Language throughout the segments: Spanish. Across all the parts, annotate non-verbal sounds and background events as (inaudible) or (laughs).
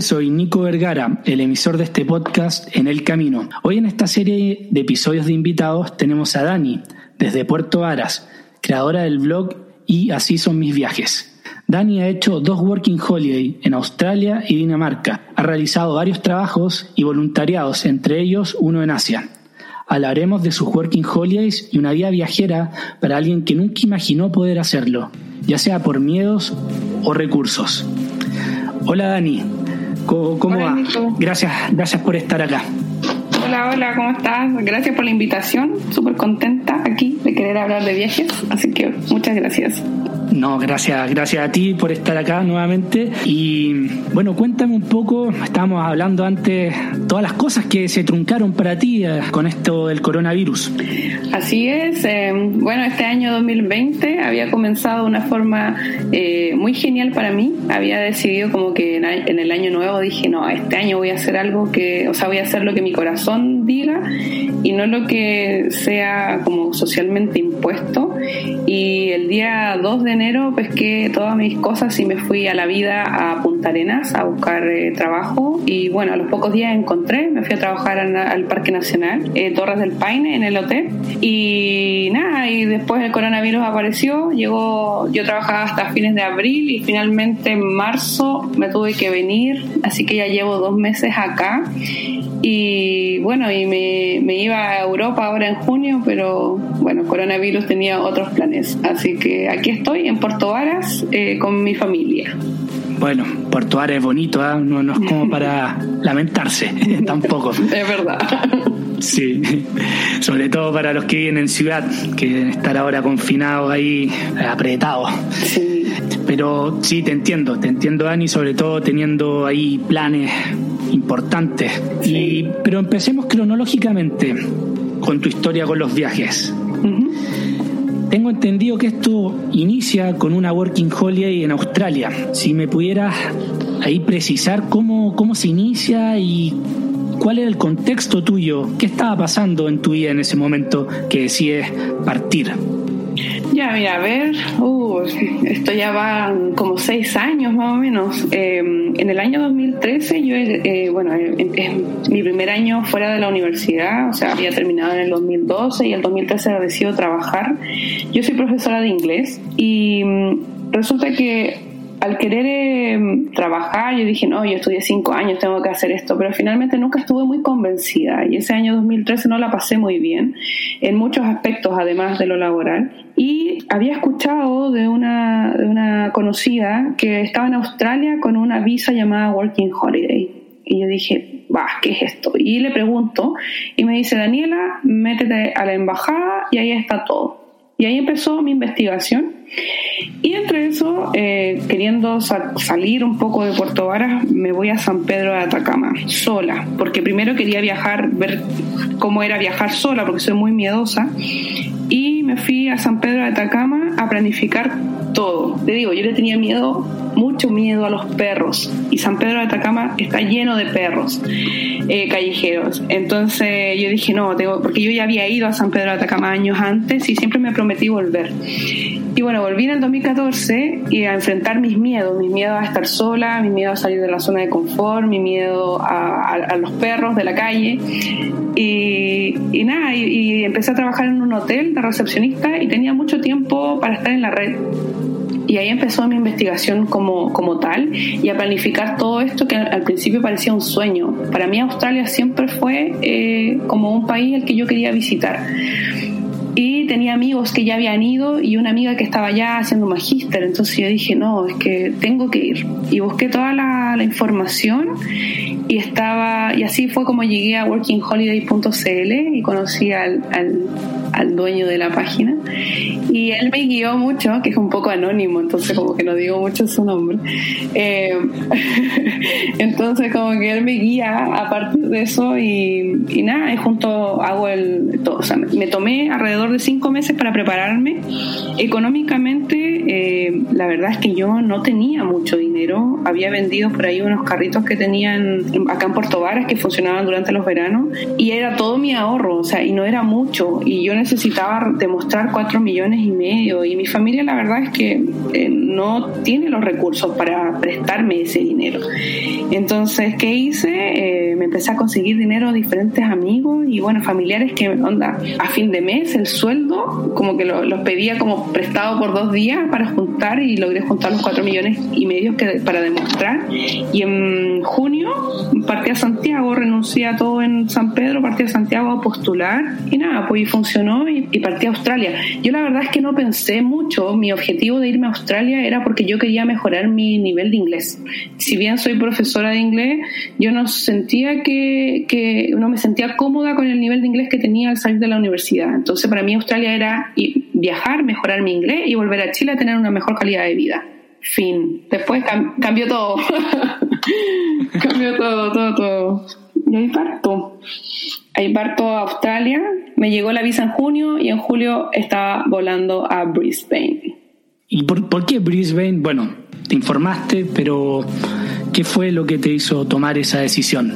Soy Nico Vergara, el emisor de este podcast En el Camino. Hoy en esta serie de episodios de invitados tenemos a Dani, desde Puerto Varas, creadora del blog Y así son mis viajes. Dani ha hecho dos Working Holiday en Australia y Dinamarca. Ha realizado varios trabajos y voluntariados, entre ellos uno en Asia. Hablaremos de sus Working Holidays y una vida viajera para alguien que nunca imaginó poder hacerlo, ya sea por miedos o recursos. Hola Dani, ¿cómo, va? Gracias, gracias por estar acá. Hola, hola, ¿cómo estás? Gracias por la invitación, súper contenta aquí de querer hablar de viajes, así que muchas gracias. No, gracias, gracias a ti por estar acá nuevamente. Y bueno, cuéntame un poco, estábamos hablando antes, todas las cosas que se truncaron para ti eh, con esto del coronavirus. Así es, eh, bueno, este año 2020 había comenzado de una forma eh, muy genial para mí. Había decidido como que en el año nuevo dije, no, este año voy a hacer algo que, o sea, voy a hacer lo que mi corazón diga y no lo que sea como socialmente impuesto. Y el día 2 de enero pesqué todas mis cosas y me fui a la vida a Punta Arenas a buscar eh, trabajo. Y bueno, a los pocos días encontré, me fui a trabajar al Parque Nacional, eh, Torres del Paine, en el hotel. Y nada, y después el coronavirus apareció, llegó, yo trabajaba hasta fines de abril y finalmente en marzo me tuve que venir, así que ya llevo dos meses acá. Y bueno, y me, me iba a Europa ahora en junio, pero bueno, coronavirus tenía otros planes. Así que aquí estoy en Puerto Varas eh, con mi familia. Bueno, Puerto Varas es bonito, ¿eh? no, no, es como (laughs) para lamentarse (laughs) tampoco. Es verdad. Sí, (laughs) sobre todo para los que viven en ciudad, que deben estar ahora confinados ahí, apretados. Sí. Pero sí, te entiendo, te entiendo, Dani, sobre todo teniendo ahí planes importantes. Y, pero empecemos cronológicamente con tu historia con los viajes. Tengo entendido que esto inicia con una Working Holiday en Australia. Si me pudieras ahí precisar cómo, cómo se inicia y cuál era el contexto tuyo, qué estaba pasando en tu vida en ese momento que decides partir. Ya, mira, a ver, uh, esto ya va como seis años más o menos. Em, en el año 2013, yo, eh, bueno, es mi primer año fuera de la universidad, o sea, había terminado en el 2012 y el 2013 decidido trabajar. Yo soy profesora de inglés y mm, resulta que al querer em, trabajar, yo dije, no, yo estudié cinco años, tengo que hacer esto, pero finalmente nunca estuve muy convencida y ese año 2013 no la pasé muy bien en muchos aspectos, además de lo laboral. Y había escuchado de una, de una conocida que estaba en Australia con una visa llamada Working Holiday. Y yo dije, va, ¿qué es esto? Y le pregunto y me dice, Daniela, métete a la embajada y ahí está todo. Y ahí empezó mi investigación. Y entre eso, eh, queriendo salir un poco de Puerto Varas, me voy a San Pedro de Atacama, sola, porque primero quería viajar, ver cómo era viajar sola, porque soy muy miedosa. Y me fui a San Pedro de Atacama a planificar todo. Te digo, yo le tenía miedo, mucho miedo a los perros. Y San Pedro de Atacama está lleno de perros eh, callejeros. Entonces yo dije, no, tengo, porque yo ya había ido a San Pedro de Atacama años antes y siempre me prometí volver. Y bueno, volví en el 2014 y a enfrentar mis miedos, mi miedo a estar sola, mi miedo a salir de la zona de confort, mi miedo a, los perros de la calle. Y, nada, y empecé a trabajar en un hotel de recepcionista y tenía mucho tiempo para estar en la red y ahí empezó mi investigación como, como tal y a planificar todo esto que al, principio parecía un sueño. Para mí Australia siempre fue eh, como un país al que yo quería visitar. Y tenía amigos que ya habían ido y una amiga que estaba ya haciendo magíster. Entonces yo dije, no, es que tengo que ir. Y busqué toda la, la información y estaba y así fue como llegué a workingholiday.cl y conocí al, al, dueño de la página y él me guió mucho que es un poco anónimo entonces como que no digo mucho su nombre eh, (laughs) entonces como que él me guía a partir de eso y, y nada y junto hago el todo, o sea, me tomé alrededor de cinco meses para prepararme. Económicamente eh, la verdad es que yo no tenía mucho dinero. Había vendido por ahí unos carritos que tenían acá en Puerto Varas que funcionaban durante los veranos y era todo mi ahorro, o sea, y no era mucho. Y yo necesitaba demostrar cuatro millones y medio. Y mi familia, la verdad es que eh, no tiene los recursos para prestarme ese dinero. Entonces, ¿qué hice? Eh, me empecé a conseguir dinero a diferentes amigos y, bueno, familiares que, onda, a fin de mes el sueldo, como que los pedía como prestado por dos días para juntar y logré juntar los cuatro millones y medio que, para demostrar. Y en junio partí a Santiago, renuncié a todo en San Pedro, partí a Santiago a postular y nada, pues funcionó y, y partí a Australia. Yo la verdad es que no pensé mucho, mi objetivo de irme a Australia era porque yo quería mejorar mi nivel de inglés. Si bien soy profesora de inglés, yo no sentía que, que no me sentía cómoda con el nivel de inglés que tenía al salir de la universidad. Entonces para mí Australia era viajar, mejorar mi inglés y volver a Chile a tener una mejor calidad de vida. Fin. Después cambió todo. (laughs) cambió todo, todo, todo. Y ahí parto. Ahí parto a Australia. Me llegó la visa en junio y en julio estaba volando a Brisbane. ¿Y por, por qué Brisbane? Bueno, te informaste, pero ¿qué fue lo que te hizo tomar esa decisión?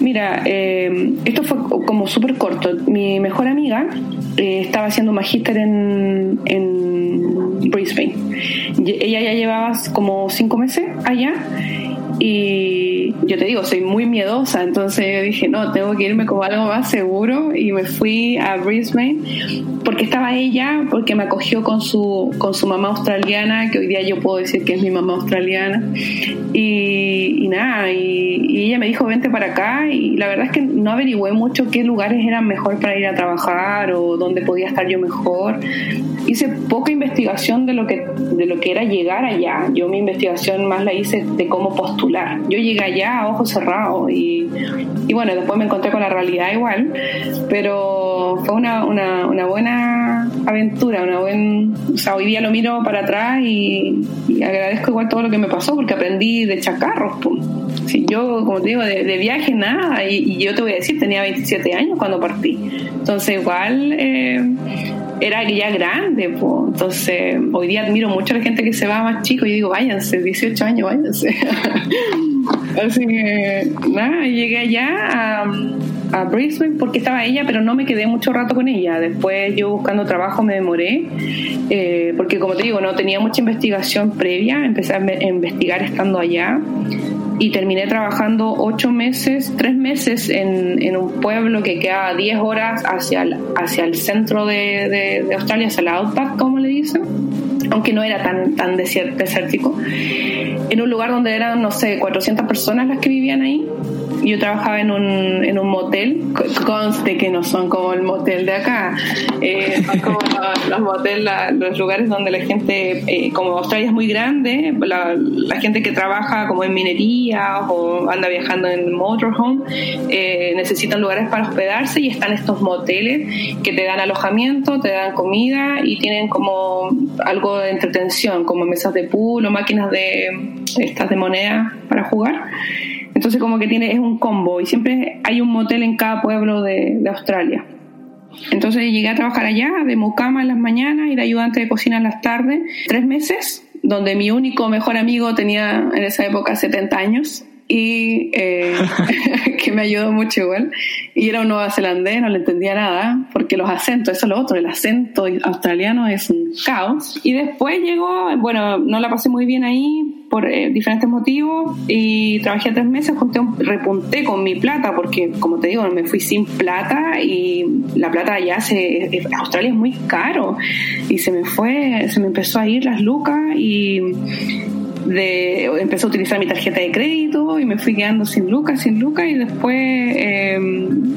Mira, eh, esto fue como súper corto. Mi mejor amiga eh, estaba haciendo un magíster en, en Brisbane. Ella ya llevaba como cinco meses allá y yo te digo, soy muy miedosa, entonces dije, no, tengo que irme como algo más seguro y me fui a Brisbane porque estaba ella, porque me acogió con su, con su mamá australiana, que hoy día yo puedo decir que es mi mamá australiana. Y, nada, y, ella me dijo, vente para acá y la verdad es que no averigüé mucho qué lugares eran mejor para ir a trabajar o dónde podía estar yo mejor. Hice poca investigación de lo que, de lo que era llegar allá. Yo mi investigación más la hice de cómo postular yo llegué allá a ojos cerrados y, y bueno, después me encontré con la realidad igual, pero fue una, una, una buena aventura, una buen, o sea, hoy día lo miro para atrás y, agradezco igual todo lo que me pasó porque aprendí de chacarros. Si yo, como te digo, de, viaje nada, y, yo te voy a decir, tenía 27 años cuando partí. Entonces igual eh, era ya grande, pues. entonces hoy día admiro mucho a la gente que se va más chico y digo, váyanse, 18 años, váyanse. (laughs) Así que nada, llegué allá a, Brisbane porque estaba ella, pero no me quedé mucho rato con ella. Después yo buscando trabajo me demoré, eh, porque como te digo, no tenía mucha investigación previa, empecé a investigar estando allá y terminé trabajando ocho meses, tres meses en, en un pueblo que queda a 10 horas hacia el, hacia el centro de, de, Australia, hacia el Outback, como le dicen, aunque no era tan, tan desértico, en un lugar donde eran, no sé, 400 personas las que vivían ahí yo trabajaba en un, en un motel, conste que no son como el motel de acá, eh, son como (laughs) los, moteles, los lugares donde la gente, eh, como Australia es muy grande, la, la, gente que trabaja como en minería o anda viajando en motorhome, eh, necesitan lugares para hospedarse y están estos moteles que te dan alojamiento, te dan comida y tienen como algo de entretención, como mesas de pool o máquinas de estas de moneda para jugar. Entonces como que tiene, es un combo y siempre hay un motel en cada pueblo de, Australia. Entonces llegué a trabajar allá de mucama en las mañanas y de ayudante de cocina en las tardes, tres meses, donde mi único mejor amigo tenía en esa época 70 años y eh, (laughs) que me ayudó mucho igual. Y era un neozelandés, no le entendía nada, porque los acentos, eso es lo otro, el acento australiano es un caos. Y después llegó, bueno, no la pasé muy bien ahí por eh, diferentes motivos y trabajé tres meses, junté un, repunté con mi plata, porque como te digo, me fui sin plata y la plata allá, se, Australia es muy caro y se me fue, se me empezó a ir las lucas y de, empecé a utilizar mi tarjeta de crédito y me fui quedando sin lucas, sin lucas y después em,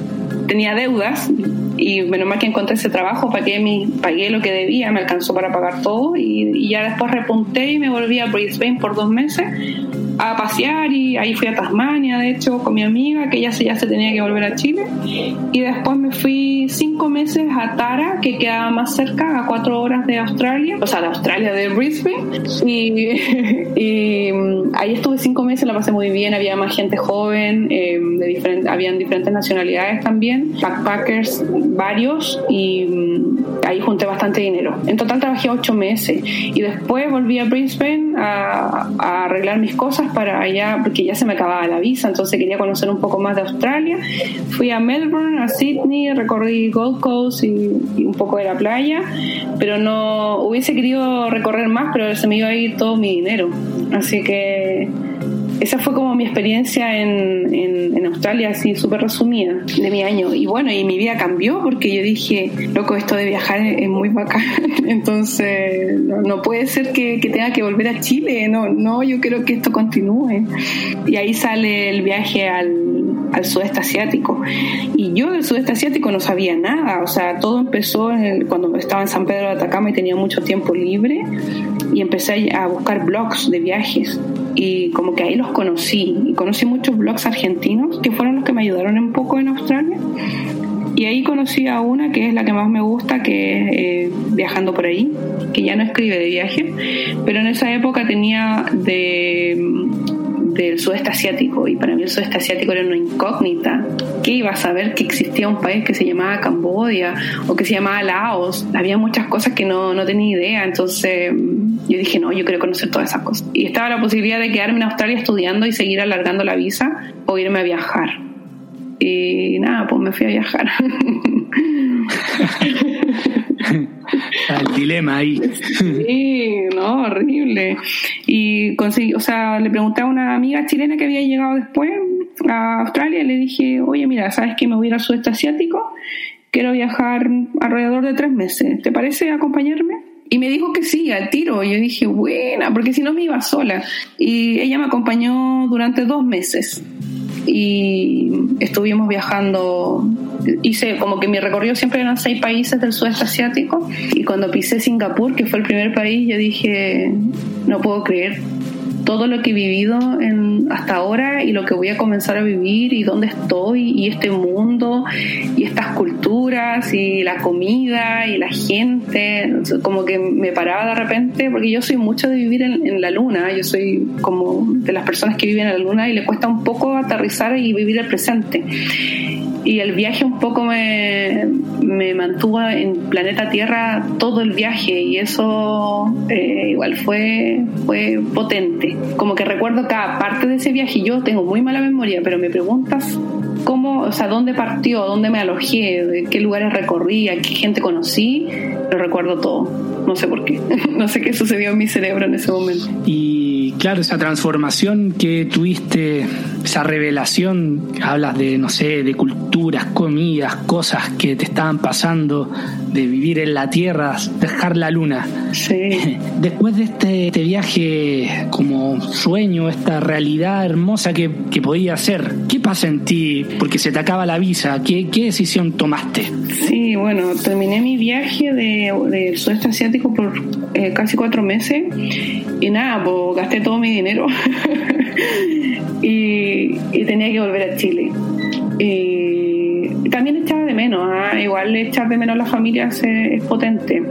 tenía deudas y menos mal que encontré ese trabajo, pagué, mi, pagué lo que debía, me alcanzó para pagar todo y, ya después repunté y me volví a Brisbane por dos meses a pasear y ahí fui a Tasmania, de hecho, con mi amiga que ya se, ya se tenía que volver a Chile. Y después me fui cinco meses a Tara, que quedaba más cerca, a cuatro horas de Australia, o sea, de Australia, de Brisbane, y, (laughs) mm, ahí estuve cinco meses, la pasé muy bien, había más gente joven, eh, de diferentes, habían diferentes nacionalidades también, backpackers varios, y mm, ahí junté bastante dinero. En total trabajé ocho meses y después volví a Brisbane a, arreglar mis cosas para allá, porque ya se me acababa la visa, entonces quería conocer un poco más de Australia. Fui a Melbourne, a Sydney, recorrí Gold Coast y, un poco de la playa, pero no hubiese querido recorrer más, pero se me iba a ir todo mi dinero. Así que esa fue como mi experiencia en, en, Australia, así súper resumida, de mi año. Y bueno, y mi vida cambió porque yo dije, loco, esto de viajar es, muy bacán. (laughs) Entonces, no, puede ser que, que, tenga que volver a Chile. No, no, yo quiero que esto continúe. Y ahí sale el viaje al, al sudeste asiático. Y yo del sudeste asiático no sabía nada. O sea, todo empezó cuando estaba en San Pedro de Atacama y tenía mucho tiempo libre. Y empecé a buscar blogs de viajes y como que ahí los conocí y conocí muchos blogs argentinos que fueron los que me ayudaron un poco en Australia. Y ahí conocí a una que es la que más me gusta que es eh, viajando por ahí que ya no escribe de viaje pero en esa época tenía de del sudeste asiático y para mí el sudeste asiático era una incógnita. ¿Qué iba a saber que existía un país que se llamaba Cambodia o que se llamaba Laos? Había muchas cosas que no, no tenía idea, entonces yo dije, no, yo quiero conocer todas esas cosas. Y estaba la posibilidad de quedarme en Australia estudiando y seguir alargando la visa o irme a viajar. Y nada, pues me fui a viajar. (laughs) (laughs) El dilema ahí. Sí, no, horrible. Y conseguí, o sea, le pregunté a una amiga chilena que había llegado después a Australia y le dije, oye, mira, ¿sabes que me voy a ir al sudeste asiático? Quiero viajar alrededor de tres meses. ¿Te parece acompañarme? Y me dijo que sí, al tiro. Yo dije, buena, porque si no me iba sola. Y ella me acompañó durante dos meses. Y estuvimos viajando hice como que mi recorrido siempre eran seis países del sudeste asiático y cuando pisé Singapur, que fue el primer país, yo dije, no puedo creer todo lo que he vivido en, hasta ahora y lo que voy a comenzar a vivir y dónde estoy y este mundo y estas culturas y la comida y la gente, como que me paraba de repente porque yo soy mucho de vivir en, en la luna, yo soy como de las personas que viven en la luna y le cuesta un poco aterrizar y vivir el presente y el viaje un poco me, me, mantuvo en planeta Tierra todo el viaje y eso eh, igual fue, fue potente. Como que recuerdo cada parte de ese viaje yo tengo muy mala memoria, pero me preguntas cómo, o sea, dónde partió, dónde me alojé, qué lugares recorrí, a qué gente conocí, lo recuerdo todo. No sé por qué. (laughs) no sé qué sucedió en mi cerebro en ese momento. Y claro, esa transformación que tuviste, esa revelación, hablas de, no sé, de culturas, comidas, cosas que te estaban pasando, de vivir en la Tierra, dejar la Luna. Sí. (laughs) Después de este, este viaje como sueño, esta realidad hermosa que, que podía ser, ¿qué pasa en ti? Porque se te acaba la visa, ¿qué, qué decisión tomaste? Sí, bueno, terminé mi viaje del de sudeste asiático por eh, casi cuatro meses y nada, pues gasté todo mi dinero (laughs) y, y, tenía que volver a Chile. Y también echaba de menos, ¿ah? igual echar de menos la familia es, potente.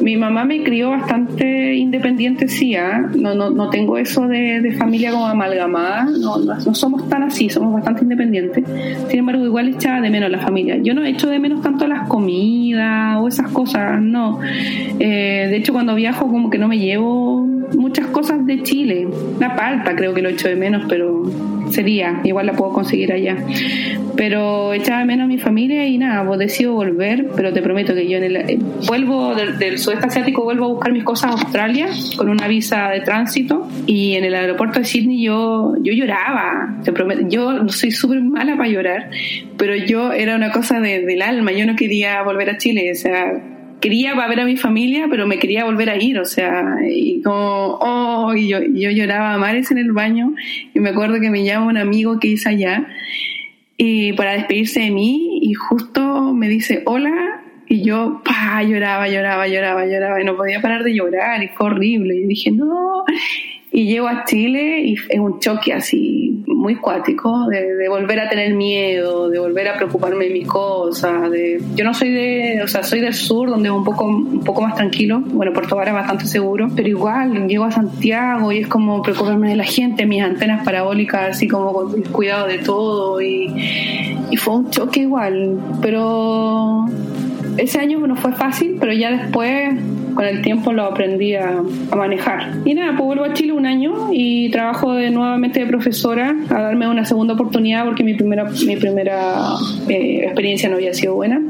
Mi mamá me crió bastante independiente, sí, ¿ah? no, no, no, tengo eso de, de familia como amalgamada, no, no, somos tan así, somos bastante independientes. Sin embargo, igual echaba de menos la familia. Yo no echo de menos tanto las comidas o esas cosas, no. Eh, de hecho, cuando viajo como que no me llevo muchas cosas de Chile. La palta creo que lo echo de menos, pero sería, igual la puedo conseguir allá. Pero echaba de menos a mi familia y nada, pues decido volver, pero te prometo que yo en el, eh, vuelvo del, sudeste asiático, vuelvo a buscar mis cosas a Australia con una visa de tránsito y en el aeropuerto de Sydney yo, yo lloraba, te prometo, yo soy súper mala para llorar, pero yo era una cosa del alma, yo no quería volver a Chile, o sea, quería ver a mi familia, pero me quería volver a ir, o sea, y como, oh, y yo, yo lloraba a mares en el baño, y me acuerdo que me llama un amigo que hice allá, y para despedirse de mí, y justo me dice, hola, y yo, pa, lloraba, lloraba, lloraba, lloraba, y no podía parar de llorar, y fue horrible, y dije, no, y llego a Chile y es un choque así muy cuático de, volver a tener miedo, de volver a preocuparme de mis cosas. De, yo no soy de, o sea, soy del sur donde es un poco, un poco más tranquilo. Bueno, Puerto Vara es bastante seguro, pero igual llego a Santiago y es como preocuparme de la gente, mis antenas parabólicas, así como con el cuidado de todo y, y fue un choque igual, pero ese año no fue fácil, pero ya después con el tiempo lo aprendí a, manejar. Y nada, pues vuelvo a Chile un año y trabajo de, nuevamente de profesora a darme una segunda oportunidad porque mi primera, mi primera eh, experiencia no había sido buena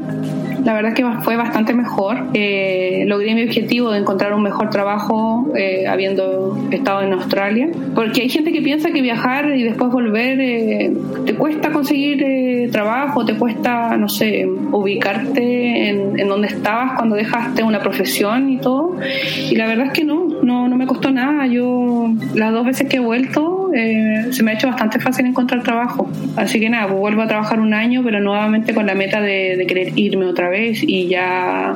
la verdad que fue bastante mejor. Eh, logré mi objetivo de encontrar un mejor trabajo eh, habiendo estado en Australia, porque hay gente que piensa que viajar y después volver eh, te cuesta conseguir trabajo, te cuesta, no sé, ubicarte en, en, donde estabas cuando dejaste una profesión y todo. Y la verdad es que no, no, no me costó nada. Yo las dos veces que he vuelto se me ha hecho bastante fácil encontrar trabajo. Así que nada, pues vuelvo a trabajar un año, pero nuevamente con la meta de, de querer irme otra vez y ya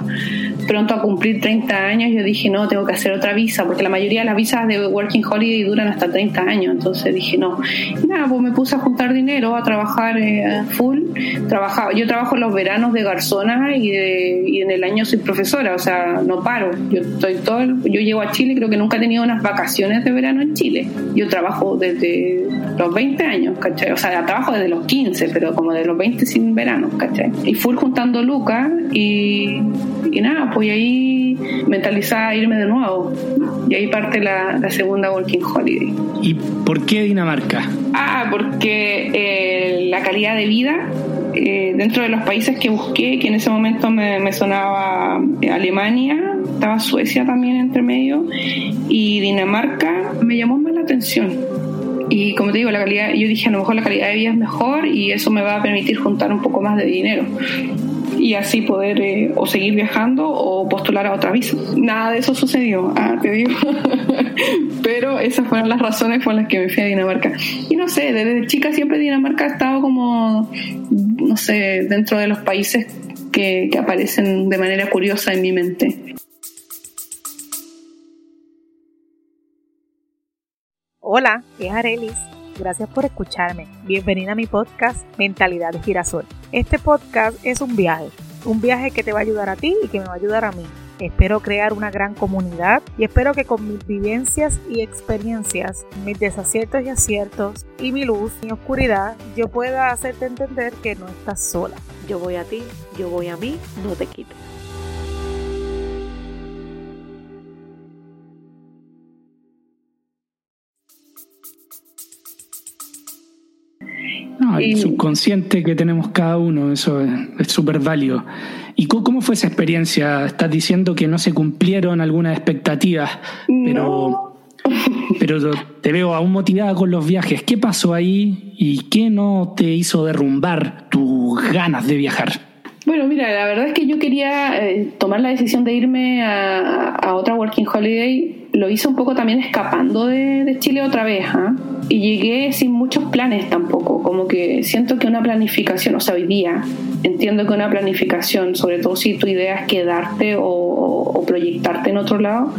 pronto a cumplir 30 años yo dije, no, tengo que hacer otra visa, porque la mayoría de las visas de Working Holiday duran hasta 30 años, entonces dije, no. Nada, pues me puse a juntar dinero, a trabajar eh, full. Trabajaba, yo trabajo los veranos de Garzona y, y, en el año soy profesora, o sea, no paro. Yo estoy todo, yo llego a Chile, creo que nunca he tenido unas vacaciones de verano en Chile. Yo trabajo desde los 20 años, ¿cachai? O sea, trabajo desde los 15, pero como de los 20 sin verano, ¿cachai? Y full juntando lucas y, y nada, pues ahí mentalizada irme de nuevo. Y ahí parte la, segunda Working Holiday. ¿Y por qué Dinamarca? Ah, porque eh, la calidad de vida eh, dentro de los países que busqué, que en ese momento me, me, sonaba eh, Alemania, estaba Suecia también entre medio, y Dinamarca me llamó más la atención. Y como te digo, la calidad, yo dije a lo mejor la calidad de vida es mejor y eso me va a permitir juntar un poco más de dinero y así poder eh, o seguir viajando o postular a otra visa. Nada de eso sucedió, ah, te digo. (laughs) Pero esas fueron las razones por las que me fui a Dinamarca. Y no sé, desde chica siempre Dinamarca ha estado como, no sé, dentro de los países que, que aparecen de manera curiosa en mi mente. Hola, es Arelis Gracias por escucharme. Bienvenida a mi podcast Mentalidad de Girasol. Este podcast es un viaje, un viaje que te va a ayudar a ti y que me va a ayudar a mí. Espero crear una gran comunidad y espero que con mis vivencias y experiencias, mis desaciertos y aciertos y mi luz y oscuridad, yo pueda hacerte entender que no estás sola. Yo voy a ti, yo voy a mí, no te quites. El subconsciente que tenemos cada uno, eso es súper válido. ¿Y cómo fue esa experiencia? Estás diciendo que no se cumplieron algunas expectativas, pero, (laughs) pero te veo aún motivada con los viajes. ¿Qué pasó ahí y qué no te hizo derrumbar tus ganas de viajar? Bueno, mira, la verdad es que yo quería eh, tomar la decisión de irme a, a otra Working Holiday lo hice un poco también escapando de, Chile otra vez, ¿ah? y llegué sin muchos planes tampoco, como que siento que una planificación, o sea, hoy día entiendo que una planificación, sobre todo si tu idea es quedarte o, proyectarte en otro lado,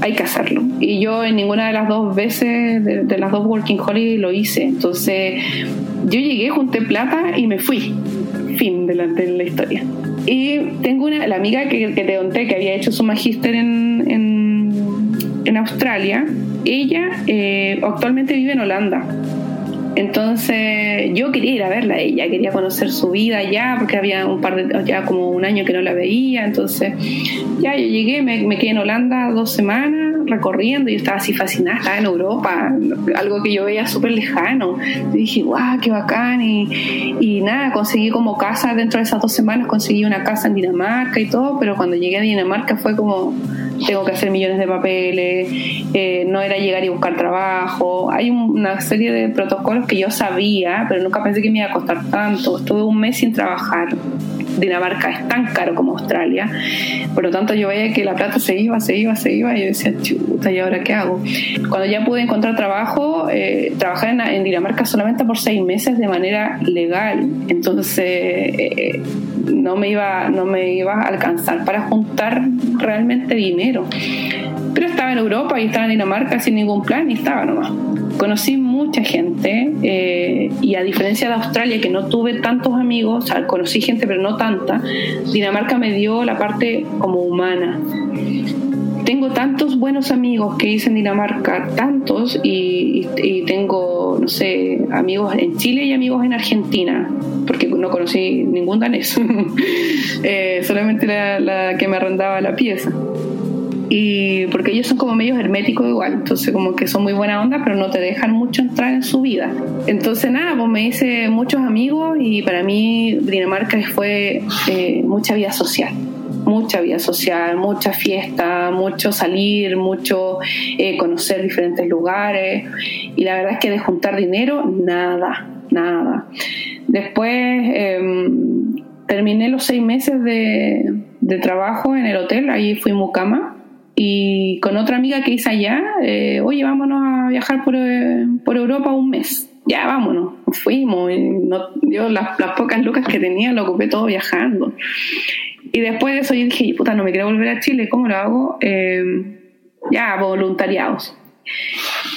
hay que hacerlo. Y yo en ninguna de las dos veces, de, las dos Working Holiday, lo hice. Entonces, yo llegué, junté plata y me fui. Fin de la, de la historia. Y tengo una, la amiga que, que te conté que había hecho su magíster en, en Australia, ella eh, actualmente vive en Holanda. Entonces yo quería ir a verla a ella, quería conocer su vida ya, porque había un par de, ya como un año que no la veía, entonces ya yo llegué, me, quedé en Holanda dos semanas recorriendo, y estaba así fascinada, en Europa, algo que yo veía súper lejano, dije, guau, qué bacán, y, y nada, conseguí como casa dentro de esas dos semanas, conseguí una casa en Dinamarca y todo, pero cuando llegué a Dinamarca fue como tengo que hacer millones de papeles, eh, no era llegar y buscar trabajo. Hay una serie de protocolos que yo sabía, pero nunca pensé que me iba a costar tanto. Estuve un mes sin trabajar. Dinamarca es tan caro como Australia. Por lo tanto, yo veía que la plata se iba, se iba, se iba, y yo decía, chuta, ¿y ahora qué hago? Cuando ya pude encontrar trabajo, eh, en, Dinamarca solamente por seis meses de manera legal. Entonces, eh, no, me iba, no me iba a alcanzar para juntar realmente dinero. Pero estaba en Europa y estaba en Dinamarca sin ningún plan y estaba nomás. Conocí mucha gente eh, y a diferencia de Australia que no tuve tantos amigos, conocí gente pero no tanta, Dinamarca me dio la parte como humana. Tengo tantos buenos amigos que hice en Dinamarca, tantos, y, tengo, no sé, amigos en Chile y amigos en Argentina, porque no conocí ningún danés, (laughs) eh, solamente la, la que me arrendaba la pieza y porque ellos son como medios herméticos igual, entonces como que son muy buena onda, pero no te dejan mucho entrar en su vida. Entonces nada, pues me hice muchos amigos y para mí Dinamarca fue eh, mucha vida social mucha vida social, mucha fiesta, mucho salir, mucho eh, conocer diferentes lugares y la verdad es que de juntar dinero, nada, nada. Después em, terminé los seis meses de, de, trabajo en el hotel, ahí fui mucama y con otra amiga que hice allá, eh, oye, vámonos a viajar por, eh, por, Europa un mes. Ya, vámonos. Fuimos. Y yo las, las, pocas lucas que tenía lo ocupé todo viajando. Y después de eso yo dije, puta, no me quiero volver a Chile, ¿cómo lo hago? Eh, ya, voluntariados.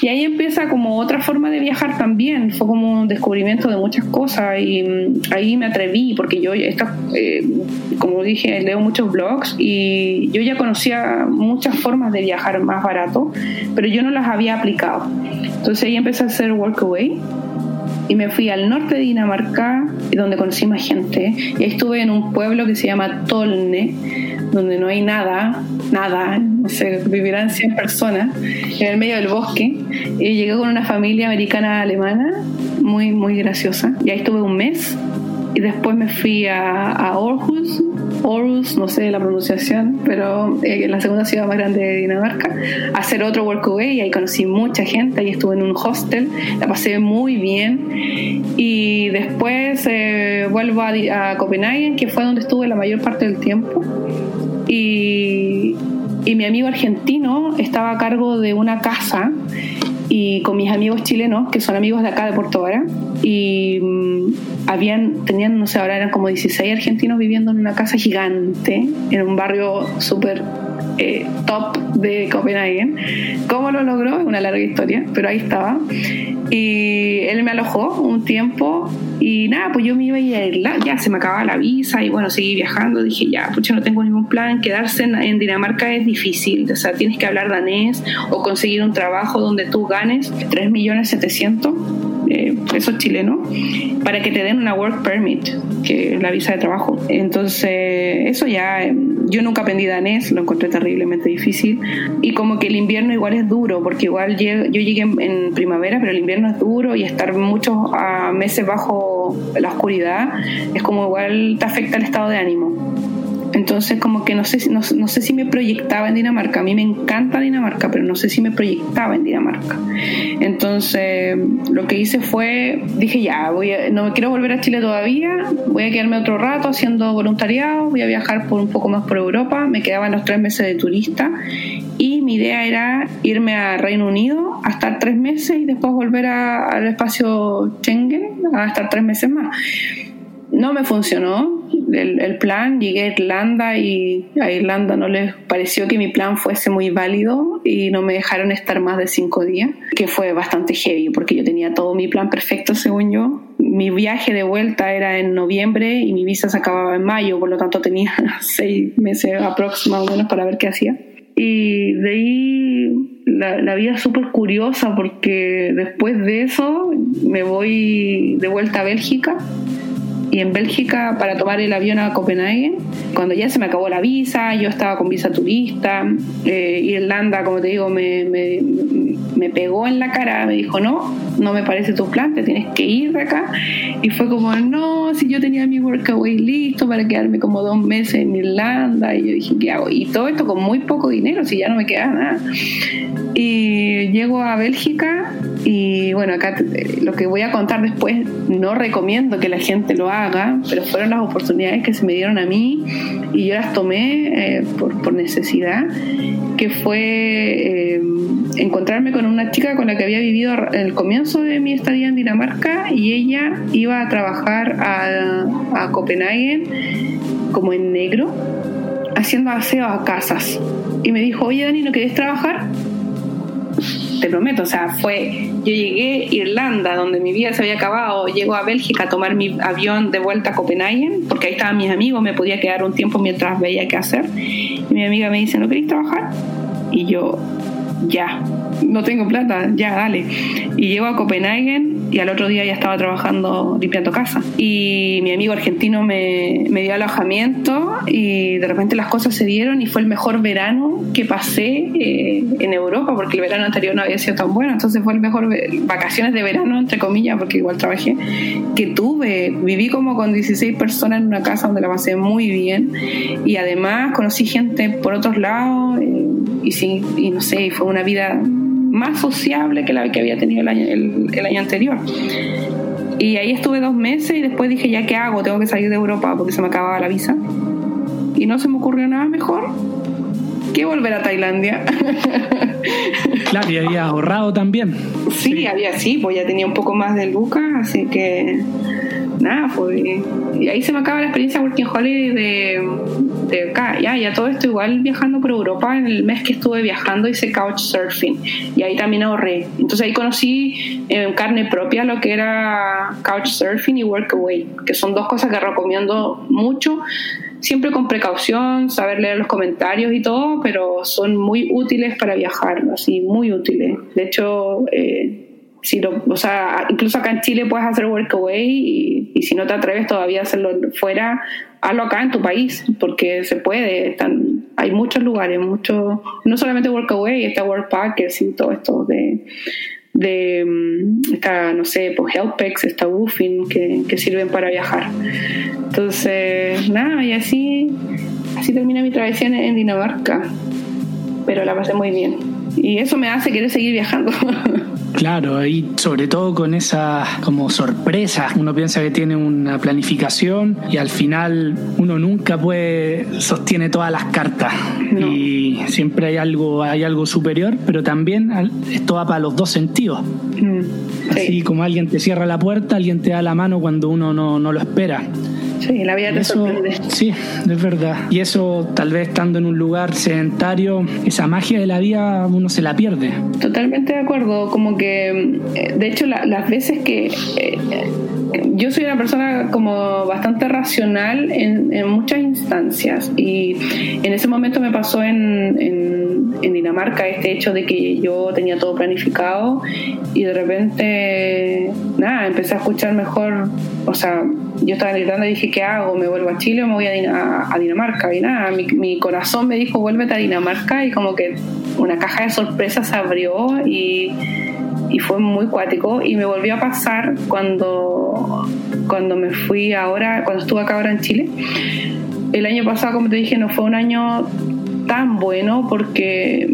Y ahí empieza como otra forma de viajar también, fue como un descubrimiento de muchas cosas y mm, ahí me atreví porque yo, esta, eh, como dije, leo muchos blogs y yo ya conocía muchas formas de viajar más barato, pero yo no las había aplicado. Entonces ahí empecé a hacer Workaway y me fui al norte de Dinamarca, donde conocí más gente. Y ahí estuve en un pueblo que se llama Tolne, donde no hay nada, nada, no sé, vivirán 100 personas en el medio del bosque. Y llegué con una familia americana alemana, muy, muy graciosa. Y ahí estuve un mes. Y después me fui a, a Aarhus, Aarhus, no sé la pronunciación, pero eh, la segunda ciudad más grande de Dinamarca, a hacer otro workaway y ahí conocí mucha gente, ahí estuve en un hostel, la pasé muy bien. Y después eh, vuelvo a, a Copenhague, que fue donde estuve la mayor parte del tiempo. Y, y mi amigo argentino estaba a cargo de una casa y con mis amigos chilenos, que son amigos de acá de Puerto Vara, y mm, habían, tenían, no sé, ahora eran como 16 argentinos viviendo en una casa gigante, en un barrio súper eh, top de Copenhague. ¿Cómo lo logró? Es una larga historia, pero ahí estaba. Y él me alojó un tiempo y nada, pues yo me iba a ir ya se me acababa la visa y bueno, seguí viajando. Dije, ya, pues no tengo ningún plan, quedarse en, Dinamarca es difícil, o sea, tienes que hablar danés o conseguir un trabajo donde tú ganes 3 millones 700 eh, pesos chilenos para que te den una work permit, que la visa de trabajo. Entonces, eso ya, eh, yo nunca aprendí danés, lo encontré terriblemente difícil. Y como que el invierno igual es duro, porque igual yo llegué en primavera, pero el invierno es duro y estar muchos meses bajo la oscuridad es como igual te afecta el estado de ánimo. Entonces, como que no sé, no, no, sé si me proyectaba en Dinamarca. A mí me encanta Dinamarca, pero no sé si me proyectaba en Dinamarca. Entonces, lo que hice fue, dije ya, voy no me quiero volver a Chile todavía, voy a quedarme otro rato haciendo voluntariado, voy a viajar por un poco más por Europa. Me quedaban los tres meses de turista y mi idea era irme a Reino Unido a estar tres meses y después volver al espacio Schengen a estar tres meses más. No me funcionó el, plan, llegué a Irlanda y a Irlanda no les pareció que mi plan fuese muy válido y no me dejaron estar más de cinco días, que fue bastante heavy porque yo tenía todo mi plan perfecto según yo. Mi viaje de vuelta era en noviembre y mi visa se acababa en mayo, por lo tanto tenía (laughs) seis meses aproximadamente para ver qué hacía. Y de ahí la, la vida es súper curiosa porque después de eso me voy de vuelta a Bélgica y en Bélgica para tomar el avión a Copenhague. Cuando ya se me acabó la visa, yo estaba con visa turista. Eh, Irlanda, como te digo, me, me, me, pegó en la cara, me dijo, no, no me parece tu plan, te tienes que ir de acá. Y fue como, no, si yo tenía mi workaway listo para quedarme como dos meses en Irlanda. Y yo dije, ¿qué hago? Y todo esto con muy poco dinero, si ya no me queda nada. Y llego a Bélgica Y bueno, acá lo que voy a contar después, no recomiendo que la gente lo haga, pero fueron las oportunidades que se me dieron a mí y yo las tomé eh, por, por, necesidad, que fue eh, encontrarme con una chica con la que había vivido el comienzo de mi estadía en Dinamarca y ella iba a trabajar a, a Copenhague como en negro, haciendo aseo a casas. Y me dijo, oye Dani, ¿no querés trabajar? Te prometo, o sea, fue, yo llegué a Irlanda, donde mi vida se había acabado, llego a Bélgica a tomar mi avión de vuelta a Copenhague, porque ahí estaban mis amigos, me podía quedar un tiempo mientras veía qué hacer. Y mi amiga me dice, ¿no queréis trabajar? Y yo, ya, no tengo plata, ya, dale. Y llego a Copenhague y al otro día ya estaba trabajando limpiando casa. Y mi amigo argentino me, me, dio alojamiento y de repente las cosas se dieron y fue el mejor verano que pasé eh, en Europa porque el verano anterior no había sido tan bueno. Entonces fue el mejor vacaciones de verano, entre comillas, porque igual trabajé, que tuve. Viví como con 16 personas en una casa donde la pasé muy bien y además conocí gente por otros lados eh, y, sí, y no sé, fue una vida más sociable que la que había tenido el año, el, año anterior. Y ahí estuve dos meses y después dije, ¿ya qué hago? Tengo que salir de Europa porque se me acababa la visa. Y no se me ocurrió nada mejor que volver a Tailandia. (laughs) Claro, y había ahorrado también. Sí, había, sí, pues ya tenía un poco más de lucas, así que nada, pues. Y ahí se me acaba la experiencia Working Holiday de, de acá. Ya, ya todo esto igual viajando por Europa. En el mes que estuve viajando hice couchsurfing y ahí también ahorré. Entonces ahí conocí en carne propia lo que era couchsurfing y workaway, que son dos cosas que recomiendo mucho siempre con precaución, saber leer los comentarios y todo, pero son muy útiles para viajar, así, muy útiles. De hecho, eh, si o sea, incluso acá en Chile puedes hacer workaway y, y si no te atreves todavía a hacerlo fuera, hazlo acá en tu país, porque se puede. Están, hay muchos lugares, muchos, no solamente workaway, está Workpackers y todo esto de de mm, está, no sé, pues Helpex, está Woofing, que, que, sirven para viajar. Entonces, nada, y así, así termina mi travesía en Dinamarca. Pero la pasé muy bien. Y eso me hace querer seguir viajando. (laughs) Claro, y sobre todo con esa como sorpresa. Uno piensa que tiene una planificación y al final uno nunca puede sostiene todas las cartas y siempre hay algo hay algo superior, pero también esto va para los dos sentidos. Mm, Así como alguien te cierra la puerta, alguien te da la mano cuando uno no, no lo espera. Sí, la vida te sorprende. Sí, es verdad. Y eso, tal vez estando en un lugar sedentario, esa magia de la vida uno se la pierde. Totalmente de acuerdo. Como que, eh, de hecho, las veces que. Eh, yo soy una persona como bastante racional en, muchas instancias y en ese momento me pasó en, en, Dinamarca este hecho de que yo tenía todo planificado y de repente, nada, empecé a escuchar mejor, o sea, yo estaba Irlanda y dije, ¿qué hago? ¿Me vuelvo a Chile o me voy a, Dinamarca? Y nada, mi, mi, corazón me dijo, vuélvete a Dinamarca y como que una caja de sorpresas se abrió y, y fue muy cuático y me volvió a pasar cuando, cuando me fui ahora, cuando estuve acá ahora en Chile. El año pasado, como te dije, no fue un año tan bueno porque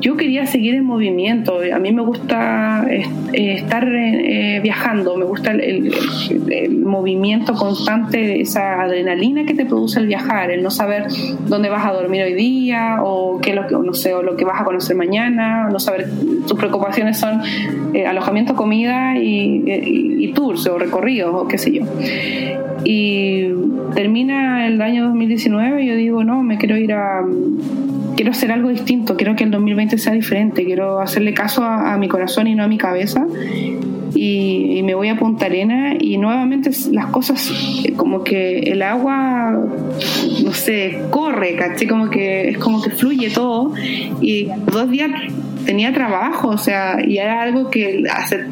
yo quería seguir en movimiento. A mí me gusta eh, estar eh, viajando, me gusta el, movimiento constante, esa adrenalina que te produce el viajar, el no saber dónde vas a dormir hoy día o qué lo que no sé o lo que vas a conocer mañana, no saber tus preocupaciones son eh, alojamiento, comida y, y, tours o recorridos o qué sé yo. Y termina el año 2019 y yo digo, no, me quiero ir a quiero hacer algo distinto, quiero que el 2020 sea diferente, quiero hacerle caso a, mi corazón y no a mi cabeza. Y, me voy a Punta Arena y nuevamente las cosas eh, como que el agua no sé corre caché como que es como que fluye todo. Y dos días tenía trabajo o sea y era algo que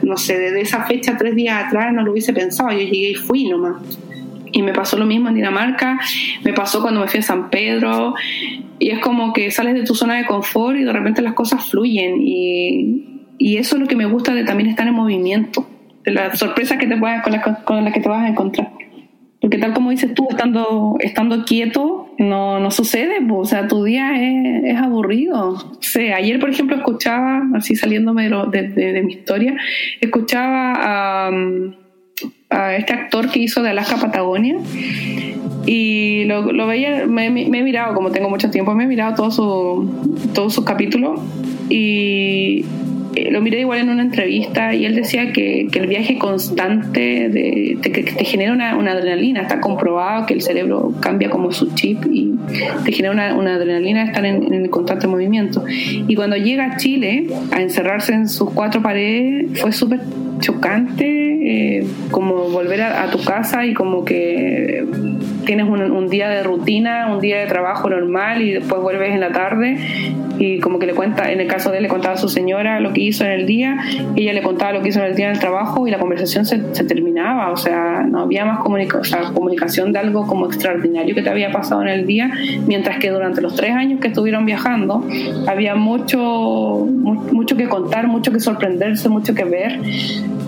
no sé desde esa fecha tres días atrás no lo hubiese pensado. Yo llegué y fui nomás y me pasó lo mismo en Dinamarca, me pasó cuando me fui a San Pedro, y es como que sales de tu zona de confort y de repente las cosas fluyen, y, y eso es lo que me gusta de también estar en movimiento, de las sorpresas que te puedas, con, las, con las que te vas a encontrar. Porque tal como dices tú, estando, estando quieto, no, no sucede, o sea, tu día es, aburrido. O sea, ayer, por ejemplo, escuchaba, así saliéndome de, de, mi historia, escuchaba a, a, este actor que hizo de Alaska Patagonia. Y lo, lo veía, me, me, he mirado, como tengo mucho tiempo, me he mirado todos su, todos sus capítulos. Y eh, lo miré igual en una entrevista y él decía que, que el viaje constante de, que te genera una, adrenalina, está comprobado que el cerebro cambia como su chip y te genera una, una adrenalina estar en, en, constante movimiento. Y cuando llega a Chile a encerrarse en sus cuatro paredes fue súper chocante, eh, como volver a, tu casa y como que tienes un, un, día de rutina, un día de trabajo normal y después vuelves en la tarde y como que le cuenta, en el caso de él le contaba a su señora lo que hizo en el día, ella le contaba lo que hizo en el día en el trabajo y la conversación se, terminaba, o sea, no había más comunicación de algo como extraordinario que te había pasado en el día, mientras que durante los tres años que estuvieron viajando había mucho, mucho que contar, mucho que sorprenderse, mucho que ver.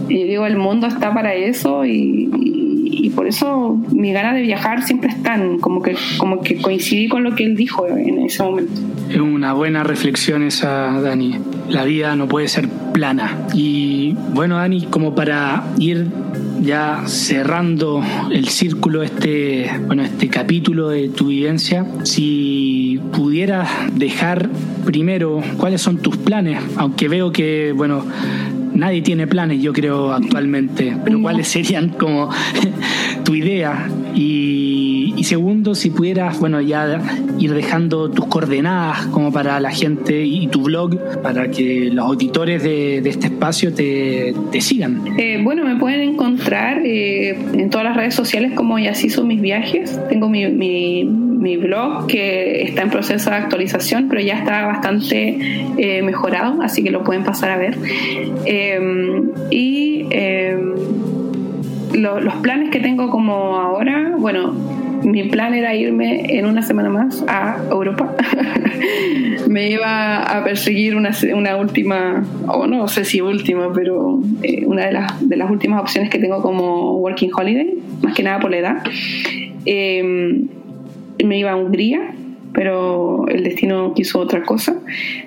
Y digo, el mundo está para eso y y por eso mi gana de viajar siempre están, como que, como que coincidí con lo que él dijo en ese momento. Es una buena reflexión esa, Dani. La vida no puede ser plana. Y bueno, Dani, como para ir ya cerrando el círculo este bueno este capítulo de tu vivencia si pudieras dejar primero cuáles son tus planes aunque veo que bueno nadie tiene planes, yo creo, actualmente, pero cuáles serían como (laughs) tu idea y, segundo, si pudieras, bueno, ya ir dejando tus coordenadas como para la gente y tu blog para que los auditores de, este espacio te, sigan. Eh, bueno, me pueden encontrar eh, en todas las redes sociales como ya así son mis viajes. Tengo mi, mi, blog que está en proceso de actualización, pero ya está bastante eh, mejorado, así que lo pueden pasar a ver. y los planes que tengo como ahora, bueno, mi plan era irme en una semana más a Europa. (laughs) me iba a perseguir una, una última, o no sé si última, pero eh, una de las, de las últimas opciones que tengo como Working Holiday, más que nada por la edad. Em, me iba a Hungría, pero el destino quiso otra cosa.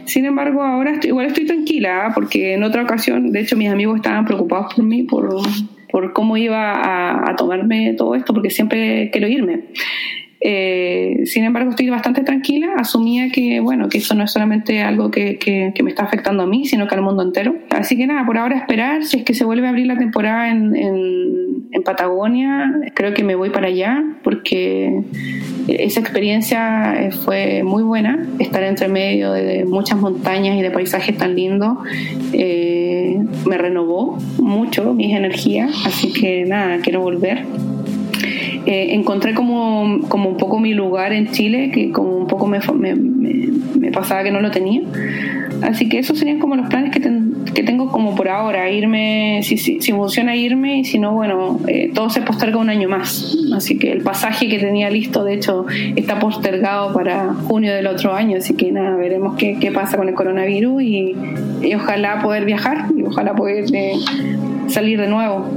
Sin embargo, ahora igual estoy tranquila, ¿ah? porque en otra ocasión, de hecho, mis amigos estaban preocupados por mí, por por cómo iba a, tomarme todo esto, porque siempre quiero irme. Eh, sin embargo, estoy bastante tranquila. Asumía que, bueno, que eso no es solamente algo que, que, me está afectando a mí, sino que al mundo entero. Así que nada, por ahora esperar. Si es que se vuelve a abrir la temporada en, en, en Patagonia, creo que me voy para allá, porque esa experiencia eh, fue muy buena. Estar entre medio de muchas montañas y de paisajes tan lindos eh, me renovó mucho mis energías. Así que nada, quiero volver. Eh, encontré como, como un poco mi lugar en Chile, que como un poco me, me, me pasaba que no lo tenía. Así que esos serían como los planes que, que tengo como por ahora, irme, si, si, si funciona irme y si no, bueno, eh, todo se posterga un año más. Así que el pasaje que tenía listo, de hecho, está postergado para junio del otro año, así que nada, veremos qué, qué pasa con el coronavirus y, y, ojalá poder viajar y ojalá poder eh, salir de nuevo.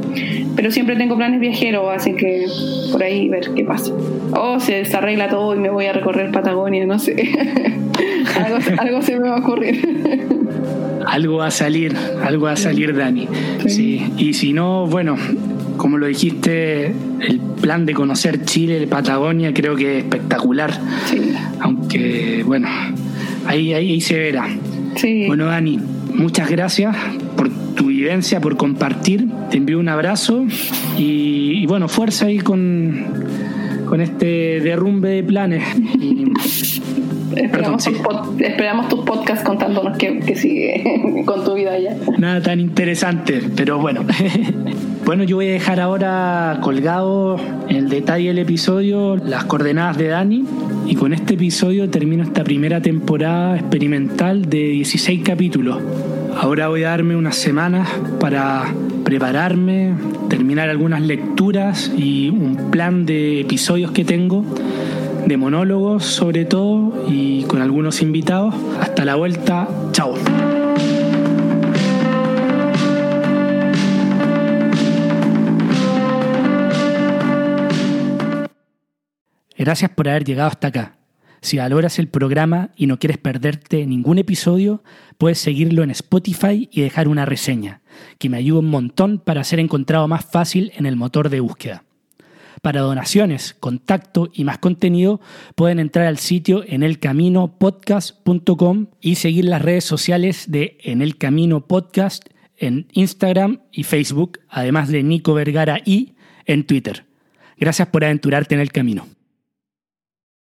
Pero siempre tengo planes viajeros, así que por ahí ver qué pasa. O se desarregla todo y me voy a recorrer Patagonia, no sé. (laughs) algo, se me va a ocurrir. algo va a salir, algo va a salir, Dani. Sí. Y si no, bueno, como lo dijiste, el plan de conocer Chile, de Patagonia, creo que es espectacular. Sí. Aunque, bueno, ahí, ahí, se verá. Sí. Bueno, Dani, muchas gracias tu vivencia, por compartir. Te envío un abrazo y, bueno, fuerza ahí con, con este derrumbe de planes. Esperamos, tus, podcasts contándonos qué, sigue (laughs) con tu vida allá. Nada tan interesante, pero bueno. (laughs) bueno, yo voy a dejar ahora colgado en el detalle del episodio las coordenadas de Dani. Y con este episodio termino esta primera temporada experimental de 16 capítulos. Ahora voy a darme unas semanas para prepararme, terminar algunas lecturas y un plan de episodios que tengo de monólogos sobre todo y con algunos invitados. Hasta la vuelta, chao. Gracias por haber llegado hasta acá. Si valoras el programa y no quieres perderte ningún episodio, puedes seguirlo en Spotify y dejar una reseña, que me ayuda un montón para ser encontrado más fácil en el motor de búsqueda. Para donaciones, contacto y más contenido, pueden entrar al sitio en enelcaminopodcast.com y seguir las redes sociales de En el Camino Podcast en Instagram y Facebook, además de Nico Vergara y en Twitter. Gracias por aventurarte en el camino.